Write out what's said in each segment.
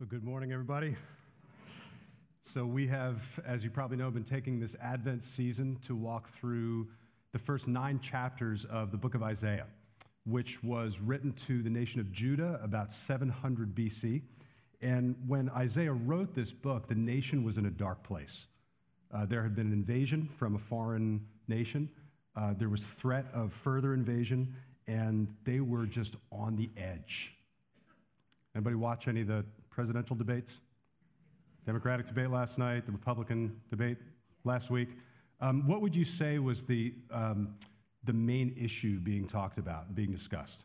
Well, good morning, everybody. So, we have, as you probably know, been taking this Advent season to walk through the first nine chapters of the book of Isaiah, which was written to the nation of Judah about 700 BC. And when Isaiah wrote this book, the nation was in a dark place. Uh, there had been an invasion from a foreign nation, uh, there was threat of further invasion, and they were just on the edge. Anybody watch any of the presidential debates? Democratic debate last night, the Republican debate last week. Um, what would you say was the, um, the main issue being talked about, being discussed?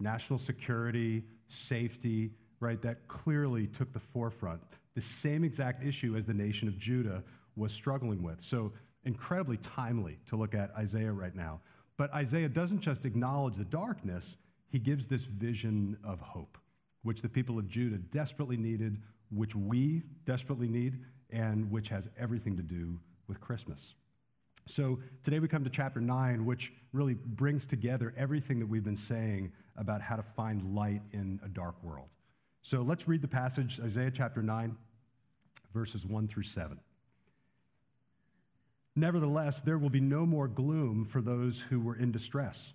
National security, safety, right? That clearly took the forefront. The same exact issue as the nation of Judah was struggling with. So, incredibly timely to look at Isaiah right now. But Isaiah doesn't just acknowledge the darkness, he gives this vision of hope which the people of Judah desperately needed, which we desperately need, and which has everything to do with Christmas. So today we come to chapter 9, which really brings together everything that we've been saying about how to find light in a dark world. So let's read the passage, Isaiah chapter 9, verses 1 through 7. Nevertheless, there will be no more gloom for those who were in distress.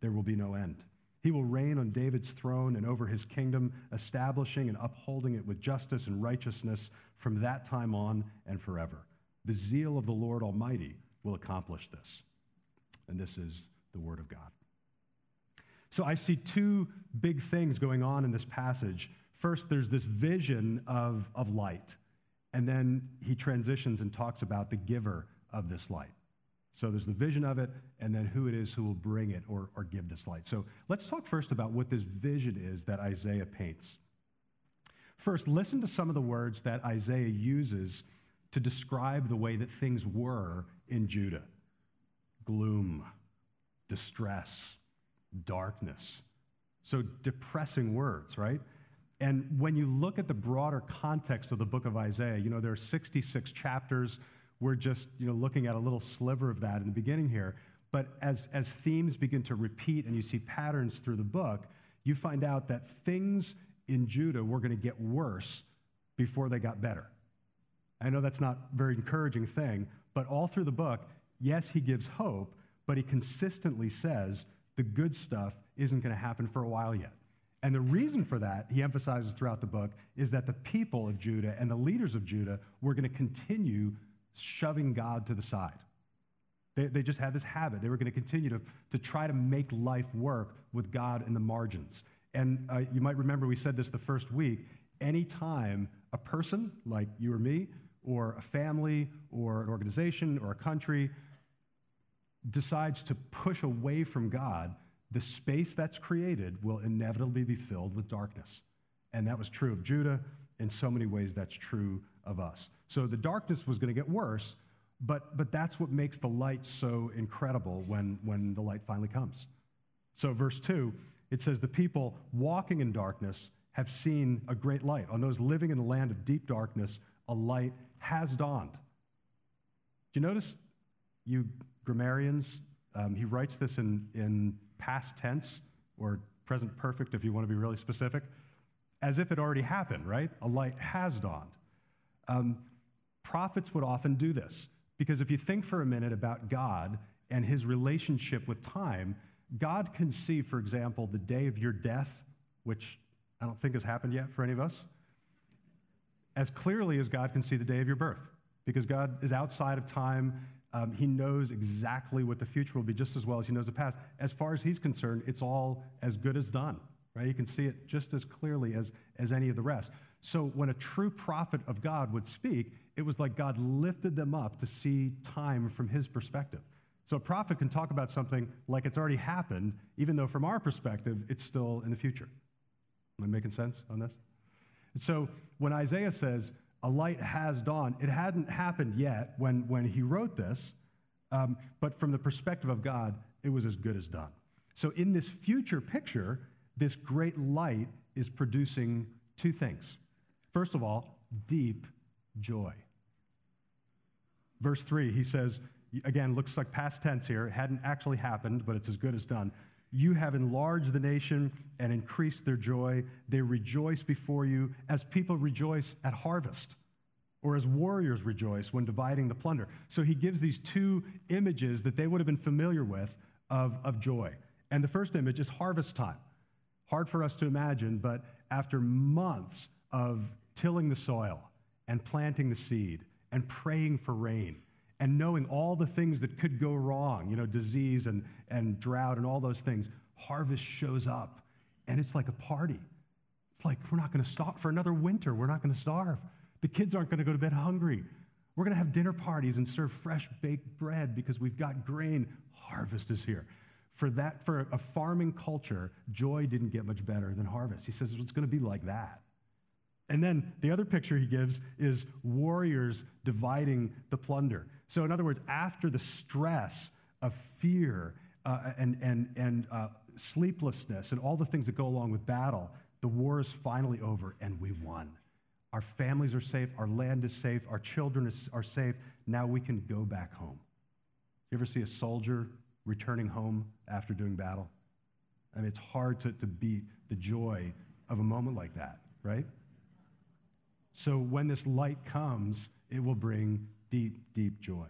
there will be no end. He will reign on David's throne and over his kingdom, establishing and upholding it with justice and righteousness from that time on and forever. The zeal of the Lord Almighty will accomplish this. And this is the word of God. So I see two big things going on in this passage. First, there's this vision of, of light, and then he transitions and talks about the giver of this light. So there's the vision of it, and then who it is who will bring it or, or give this light. So let's talk first about what this vision is that Isaiah paints. First, listen to some of the words that Isaiah uses to describe the way that things were in Judah gloom, distress, darkness. So, depressing words, right? And when you look at the broader context of the book of Isaiah, you know, there are 66 chapters we're just you know, looking at a little sliver of that in the beginning here. But as, as themes begin to repeat and you see patterns through the book, you find out that things in Judah were going to get worse before they got better. I know that's not a very encouraging thing, but all through the book, yes, he gives hope, but he consistently says the good stuff isn't going to happen for a while yet. And the reason for that, he emphasizes throughout the book, is that the people of Judah and the leaders of Judah were going to continue shoving God to the side. They, they just had this habit. They were going to continue to, to try to make life work with God in the margins. And uh, you might remember we said this the first week. Anytime a person like you or me, or a family, or an organization, or a country decides to push away from God, the space that's created will inevitably be filled with darkness. And that was true of Judah. In so many ways, that's true of us. So the darkness was going to get worse, but, but that's what makes the light so incredible when, when the light finally comes. So, verse 2, it says, The people walking in darkness have seen a great light. On those living in the land of deep darkness, a light has dawned. Do you notice, you grammarians, um, he writes this in, in past tense or present perfect if you want to be really specific, as if it already happened, right? A light has dawned. Um, prophets would often do this because if you think for a minute about God and his relationship with time, God can see, for example, the day of your death, which I don't think has happened yet for any of us. as clearly as God can see the day of your birth, because God is outside of time. Um, he knows exactly what the future will be just as well as he knows the past. As far as he's concerned, it's all as good as done, right? You can see it just as clearly as, as any of the rest. So when a true prophet of God would speak, it was like God lifted them up to see time from his perspective. So a prophet can talk about something like it's already happened, even though from our perspective, it's still in the future. Am I making sense on this? so when Isaiah says, a light has dawned, it hadn't happened yet when, when he wrote this, um, but from the perspective of God, it was as good as done. So in this future picture, this great light is producing two things. First of all, deep joy. Verse 3, he says, again, looks like past tense here. It hadn't actually happened, but it's as good as done. You have enlarged the nation and increased their joy. They rejoice before you as people rejoice at harvest or as warriors rejoice when dividing the plunder. So he gives these two images that they would have been familiar with of, of joy. And the first image is harvest time. Hard for us to imagine, but after months of tilling the soil and planting the seed and praying for rain, and knowing all the things that could go wrong, you know, disease and, and drought and all those things, harvest shows up and it's like a party. It's like we're not going to stop for another winter. We're not going to starve. The kids aren't going to go to bed hungry. We're going to have dinner parties and serve fresh baked bread because we've got grain. Harvest is here. For that, for a farming culture, joy didn't get much better than harvest. He says it's going to be like that. And then the other picture he gives is warriors dividing the plunder. So, in other words, after the stress of fear uh, and, and, and uh, sleeplessness and all the things that go along with battle, the war is finally over and we won. Our families are safe, our land is safe, our children is, are safe. Now we can go back home. You ever see a soldier returning home after doing battle? I mean, it's hard to, to beat the joy of a moment like that, right? So when this light comes, it will bring deep, deep joy.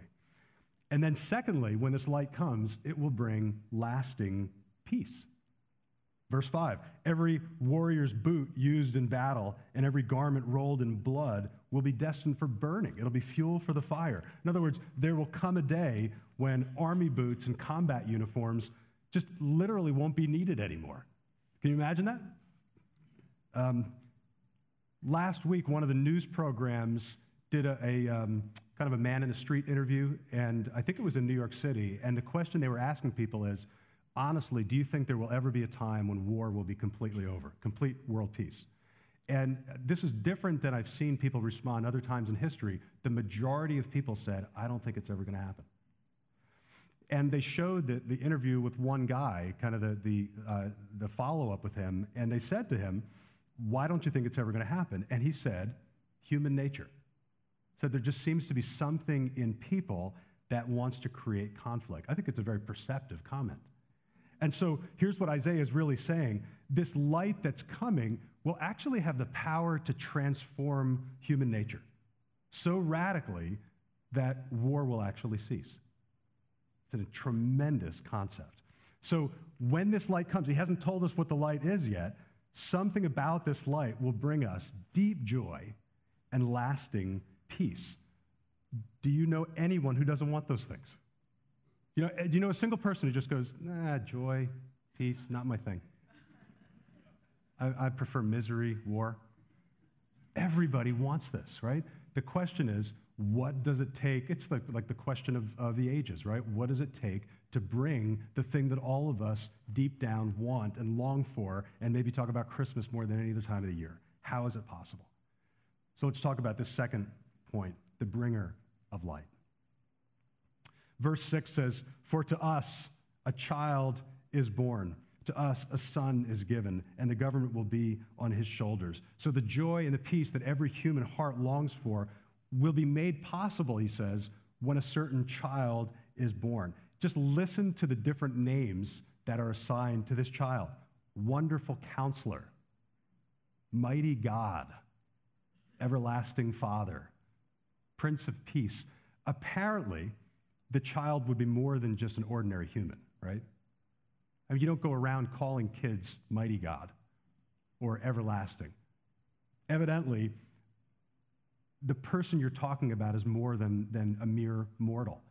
And then, secondly, when this light comes, it will bring lasting peace. Verse 5 Every warrior's boot used in battle and every garment rolled in blood will be destined for burning. It'll be fuel for the fire. In other words, there will come a day when army boots and combat uniforms just literally won't be needed anymore. Can you imagine that? Um, last week, one of the news programs did a, a um, kind of a man in the street interview, and I think it was in New York City. And the question they were asking people is honestly, do you think there will ever be a time when war will be completely over, complete world peace? And this is different than I've seen people respond other times in history. The majority of people said, I don't think it's ever going to happen. And they showed the, the interview with one guy, kind of the, the, uh, the follow up with him, and they said to him, why don't you think it's ever going to happen? And he said, human nature. Said there just seems to be something in people that wants to create conflict. I think it's a very perceptive comment. And so here's what Isaiah is really saying this light that's coming will actually have the power to transform human nature so radically that war will actually cease. It's a tremendous concept. So when this light comes, he hasn't told us what the light is yet, Something about this light will bring us deep joy and lasting peace. Do you know anyone who doesn't want those things? You know, eh, do you know a single person who just goes, nah, joy, peace, not my thing? I, I prefer misery, war. Everybody wants this, right? The question is, what does it take? It's the, like the question of, of the ages, right? What does it take to bring the thing that all of us deep down want and long for, and maybe talk about Christmas more than any other time of the year. How is it possible? So let's talk about this second point the bringer of light. Verse 6 says, For to us a child is born, to us a son is given, and the government will be on his shoulders. So the joy and the peace that every human heart longs for will be made possible, he says, when a certain child is born. Just listen to the different names that are assigned to this child Wonderful Counselor, Mighty God, Everlasting Father, Prince of Peace. Apparently, the child would be more than just an ordinary human, right? I mean, you don't go around calling kids Mighty God or Everlasting. Evidently, the person you're talking about is more than, than a mere mortal.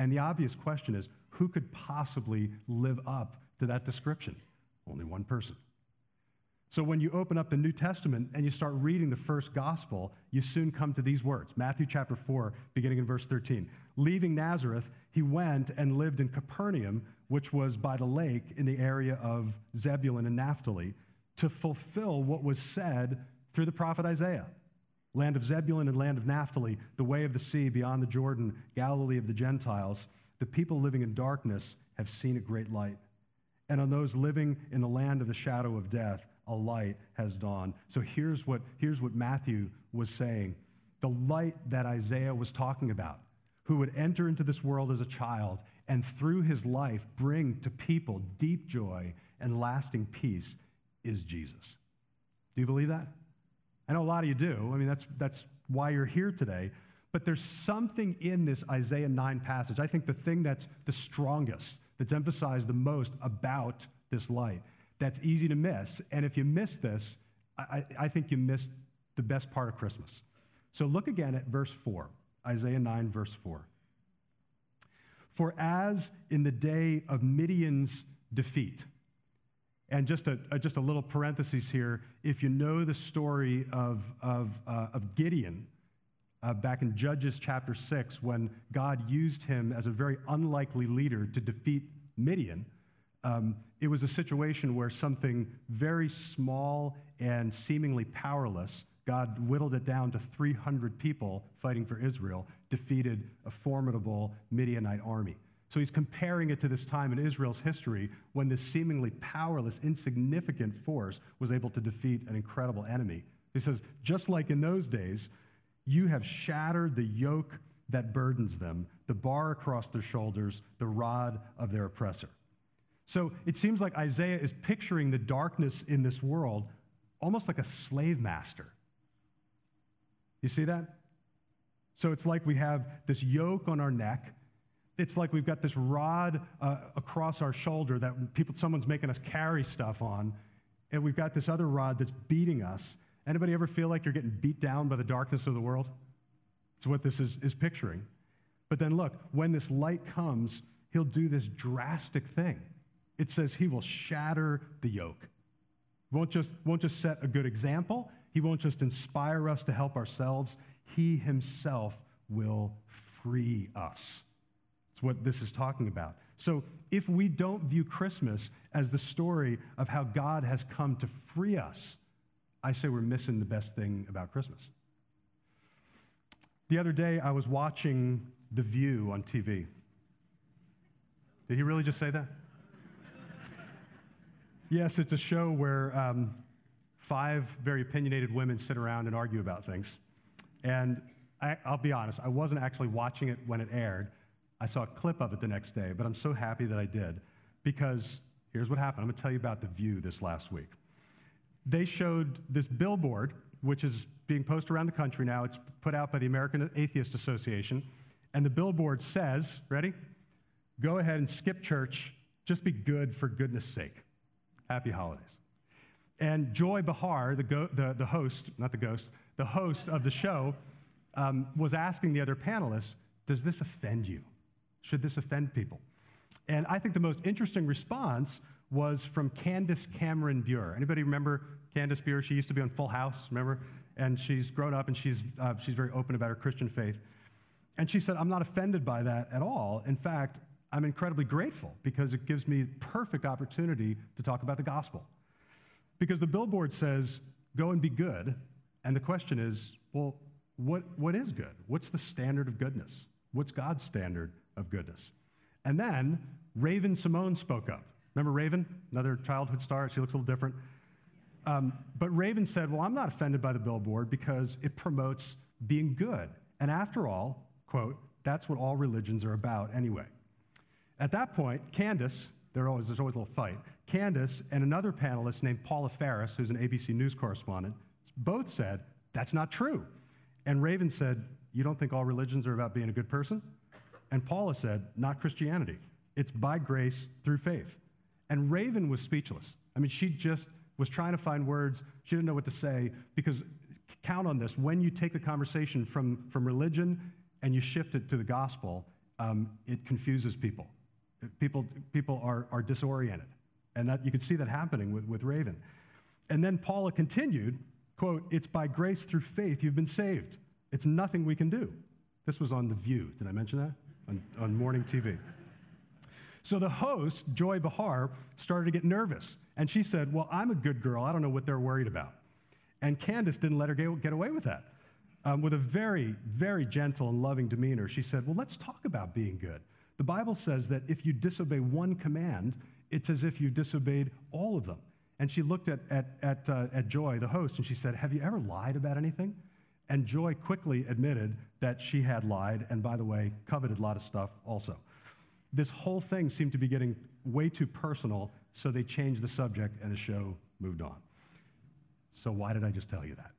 And the obvious question is who could possibly live up to that description? Only one person. So when you open up the New Testament and you start reading the first gospel, you soon come to these words Matthew chapter 4, beginning in verse 13. Leaving Nazareth, he went and lived in Capernaum, which was by the lake in the area of Zebulun and Naphtali, to fulfill what was said through the prophet Isaiah. Land of Zebulun and land of Naphtali, the way of the sea beyond the Jordan, Galilee of the Gentiles, the people living in darkness have seen a great light. And on those living in the land of the shadow of death, a light has dawned. So here's what, here's what Matthew was saying the light that Isaiah was talking about, who would enter into this world as a child and through his life bring to people deep joy and lasting peace, is Jesus. Do you believe that? I know a lot of you do. I mean, that's, that's why you're here today. But there's something in this Isaiah 9 passage, I think the thing that's the strongest, that's emphasized the most about this light that's easy to miss. And if you miss this, I, I think you missed the best part of Christmas. So look again at verse 4, Isaiah 9, verse 4. For as in the day of Midian's defeat, and just a, a, just a little parenthesis here if you know the story of, of, uh, of Gideon uh, back in Judges chapter 6, when God used him as a very unlikely leader to defeat Midian, um, it was a situation where something very small and seemingly powerless, God whittled it down to 300 people fighting for Israel, defeated a formidable Midianite army. So he's comparing it to this time in Israel's history when this seemingly powerless, insignificant force was able to defeat an incredible enemy. He says, just like in those days, you have shattered the yoke that burdens them, the bar across their shoulders, the rod of their oppressor. So it seems like Isaiah is picturing the darkness in this world almost like a slave master. You see that? So it's like we have this yoke on our neck. It's like we've got this rod uh, across our shoulder that people, someone's making us carry stuff on, and we've got this other rod that's beating us. Anybody ever feel like you're getting beat down by the darkness of the world? It's what this is, is picturing. But then look, when this light comes, he'll do this drastic thing it says he will shatter the yoke. Won't just, won't just set a good example, he won't just inspire us to help ourselves, he himself will free us. That's what this is talking about. So if we don't view Christmas as the story of how God has come to free us, I say we're missing the best thing about Christmas. The other day, I was watching The View on TV. Did he really just say that? Yes, it's a show where um, five very opinionated women sit around and argue about things. And I, will be honest, I wasn't actually watching it when it aired. I saw a clip of it the next day, but I'm so happy that I did because here's what happened. I'm going to tell you about The View this last week. They showed this billboard, which is being posted around the country now. It's put out by the American Atheist Association. And the billboard says, ready? Go ahead and skip church. Just be good for goodness sake. Happy holidays. And Joy Behar, the, go- the, the host, not the ghost, the host of the show, um, was asking the other panelists, Does this offend you? Should this offend people? And I think the most interesting response was from Candace Cameron Bure. Anybody remember Candace Bure? She used to be on Full House, remember? And she's grown up and she's, uh, she's very open about her Christian faith. And she said, I'm not offended by that at all. In fact, I'm incredibly grateful because it gives me perfect opportunity to talk about the gospel. Because the billboard says, go and be good. And the question is, well, what, what is good? What's the standard of goodness? What's God's standard of goodness? And then Raven-Symoné spoke up. Remember Raven, another childhood star? She looks a little different. Um, but Raven said, Well, I'm not offended by the billboard because it promotes being good. And after all, quote, that's what all religions are about anyway. At that point, Candace, there always, there's always a little fight, Candace and another panelist named Paula Faris, who's an ABC News correspondent, both said, That's not true. And Raven said, You don't think all religions are about being a good person? And Paula said, Not Christianity. It's by grace through faith. And Raven was speechless. I mean, she just was trying to find words. She didn't know what to say because count on this. When you take the conversation from, from religion and you shift it to the gospel, um, it confuses people. People, people are, are disoriented. And that, you could see that happening with, with Raven. And then Paula continued, quote, it's by grace through faith you've been saved. It's nothing we can do. This was on The View. Did I mention that? On, on morning TV. So the host, Joy Behar, started to get nervous. And she said, Well, I'm a good girl. I don't know what they're worried about. And Candace didn't let her get away with that. Um, with a very, very gentle and loving demeanor, she said, Well, let's talk about being good. The Bible says that if you disobey one command, it's as if you disobeyed all of them. And she looked at, at, at, uh, at Joy, the host, and she said, Have you ever lied about anything? And Joy quickly admitted that she had lied, and by the way, coveted a lot of stuff also. This whole thing seemed to be getting way too personal, so they changed the subject and the show moved on. So, why did I just tell you that?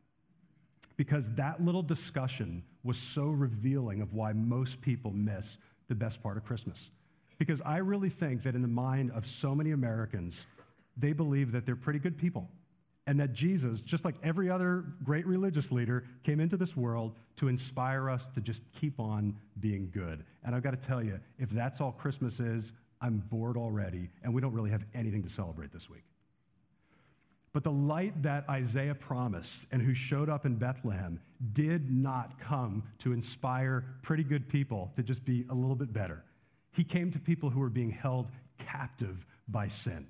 Because that little discussion was so revealing of why most people miss the best part of Christmas. Because I really think that in the mind of so many Americans, they believe that they're pretty good people and that Jesus, just like every other great religious leader, came into this world to inspire us to just keep on being good. And I've got to tell you, if that's all Christmas is, I'm bored already, and we don't really have anything to celebrate this week. But the light that Isaiah promised and who showed up in Bethlehem did not come to inspire pretty good people to just be a little bit better. He came to people who were being held captive by sin.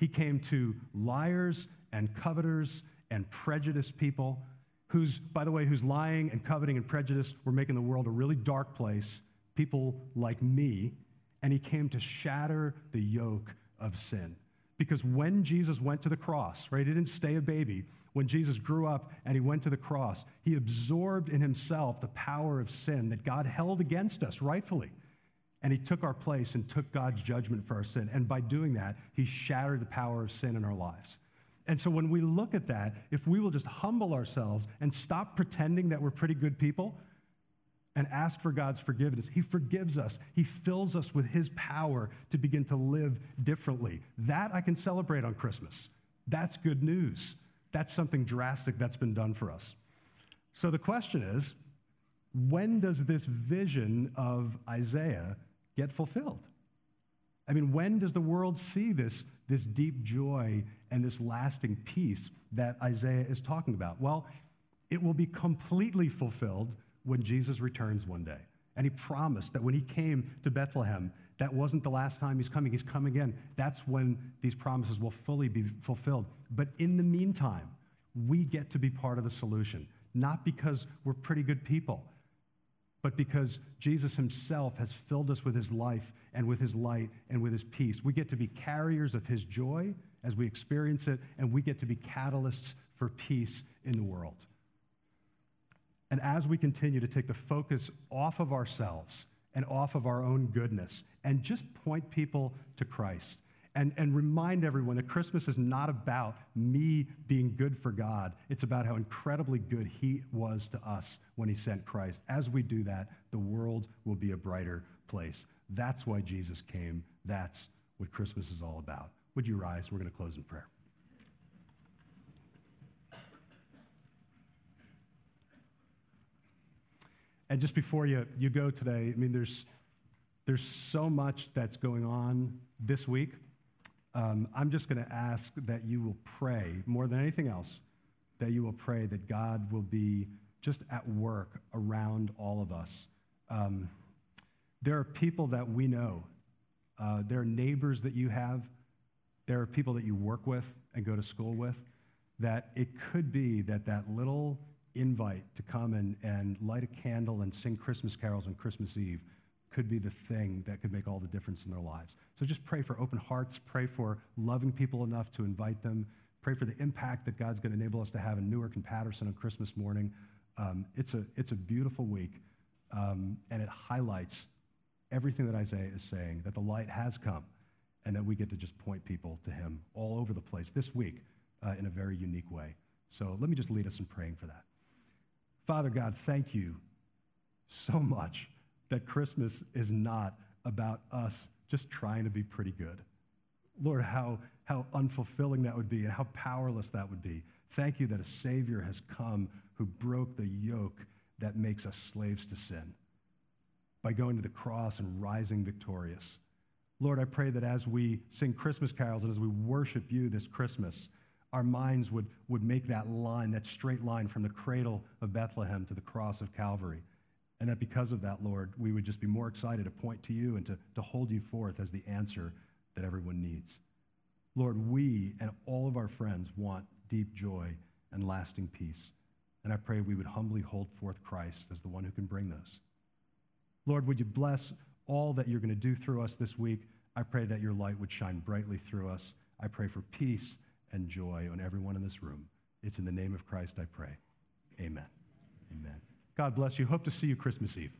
He came to liars and coveters and prejudiced people, whose, by the way, whose lying and coveting and prejudice were making the world a really dark place, people like me, and he came to shatter the yoke of sin. Because when Jesus went to the cross, right, he didn't stay a baby. When Jesus grew up and he went to the cross, he absorbed in himself the power of sin that God held against us rightfully. And he took our place and took God's judgment for our sin. And by doing that, he shattered the power of sin in our lives. And so when we look at that, if we will just humble ourselves and stop pretending that we're pretty good people, and ask for God's forgiveness. He forgives us. He fills us with His power to begin to live differently. That I can celebrate on Christmas. That's good news. That's something drastic that's been done for us. So the question is when does this vision of Isaiah get fulfilled? I mean, when does the world see this, this deep joy and this lasting peace that Isaiah is talking about? Well, it will be completely fulfilled when Jesus returns one day. And he promised that when he came to Bethlehem, that wasn't the last time he's coming. He's coming again. That's when these promises will fully be fulfilled. But in the meantime, we get to be part of the solution, not because we're pretty good people, but because Jesus himself has filled us with his life and with his light and with his peace. We get to be carriers of his joy as we experience it, and we get to be catalysts for peace in the world. And as we continue to take the focus off of ourselves and off of our own goodness and just point people to Christ and, and remind everyone that Christmas is not about me being good for God. It's about how incredibly good He was to us when He sent Christ. As we do that, the world will be a brighter place. That's why Jesus came. That's what Christmas is all about. Would you rise? We're going to close in prayer. And just before you, you go today, I mean, there's, there's so much that's going on this week. Um, I'm just going to ask that you will pray more than anything else, that you will pray that God will be just at work around all of us. Um, there are people that we know, uh, there are neighbors that you have, there are people that you work with and go to school with, that it could be that that little invite to come and, and light a candle and sing Christmas carols on Christmas Eve could be the thing that could make all the difference in their lives. So just pray for open hearts, pray for loving people enough to invite them, pray for the impact that God's going to enable us to have in Newark and Paterson on Christmas morning. Um, it's, a, it's a beautiful week, um, and it highlights everything that Isaiah is saying that the light has come and that we get to just point people to him all over the place this week uh, in a very unique way. So let me just lead us in praying for that. Father God, thank you so much that Christmas is not about us just trying to be pretty good. Lord, how, how unfulfilling that would be and how powerless that would be. Thank you that a Savior has come who broke the yoke that makes us slaves to sin by going to the cross and rising victorious. Lord, I pray that as we sing Christmas carols and as we worship you this Christmas, our minds would, would make that line, that straight line from the cradle of Bethlehem to the cross of Calvary. And that because of that, Lord, we would just be more excited to point to you and to, to hold you forth as the answer that everyone needs. Lord, we and all of our friends want deep joy and lasting peace. And I pray we would humbly hold forth Christ as the one who can bring those. Lord, would you bless all that you're going to do through us this week? I pray that your light would shine brightly through us. I pray for peace and joy on everyone in this room. It's in the name of Christ I pray. Amen. Amen. God bless you. Hope to see you Christmas Eve.